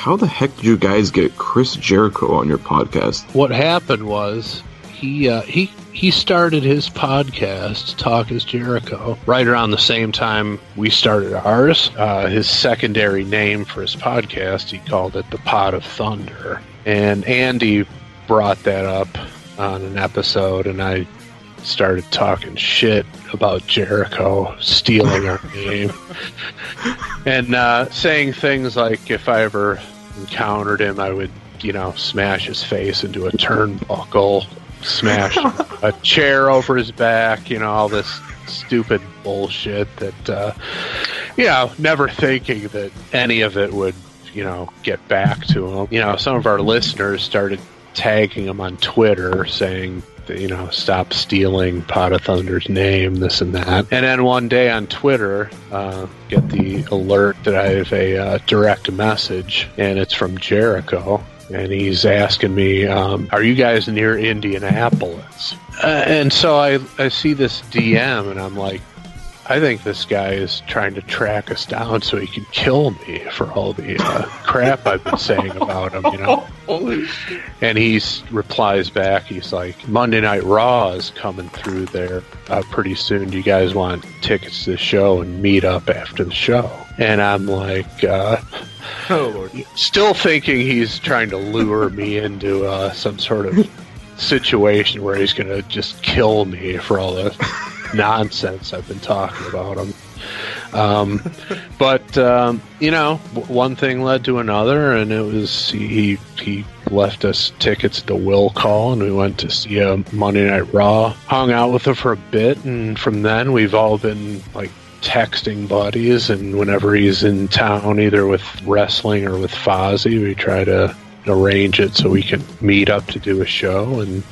how the heck did you guys get Chris Jericho on your podcast? What happened was he uh, he he started his podcast, Talk is Jericho, right around the same time we started ours. Uh, his secondary name for his podcast, he called it the Pot of Thunder, and Andy brought that up on an episode, and I started talking shit about Jericho stealing our name and uh, saying things like if I ever encountered him, I would, you know, smash his face into a turnbuckle, smash a chair over his back, you know, all this stupid bullshit that, uh, you know, never thinking that any of it would, you know, get back to him. You know, some of our listeners started tagging him on Twitter saying, you know, stop stealing Pot of Thunder's name, this and that. And then one day on Twitter, uh, get the alert that I have a uh, direct message, and it's from Jericho. And he's asking me, um, "Are you guys near Indianapolis?" Uh, and so I I see this DM, and I'm like, I think this guy is trying to track us down so he can kill me for all the uh, crap I've been saying about him, you know. And he replies back, he's like, Monday Night Raw is coming through there uh, pretty soon. Do you guys want tickets to the show and meet up after the show? And I'm like, uh, oh, Lord. still thinking he's trying to lure me into uh, some sort of situation where he's going to just kill me for all the nonsense I've been talking about him. Um, but um, you know, one thing led to another, and it was he he left us tickets to Will Call, and we went to see a Monday Night Raw. Hung out with him for a bit, and from then we've all been like texting buddies. And whenever he's in town, either with wrestling or with Fozzy, we try to arrange it so we can meet up to do a show, and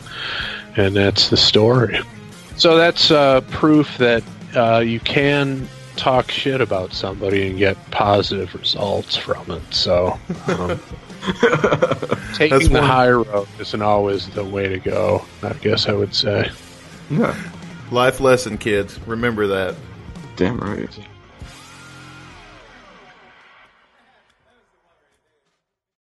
and that's the story. So that's uh, proof that uh, you can talk shit about somebody and get positive results from it. So um, taking that's the one. high road isn't always the way to go. I guess I would say. Yeah. Life lesson, kids. Remember that. Damn right.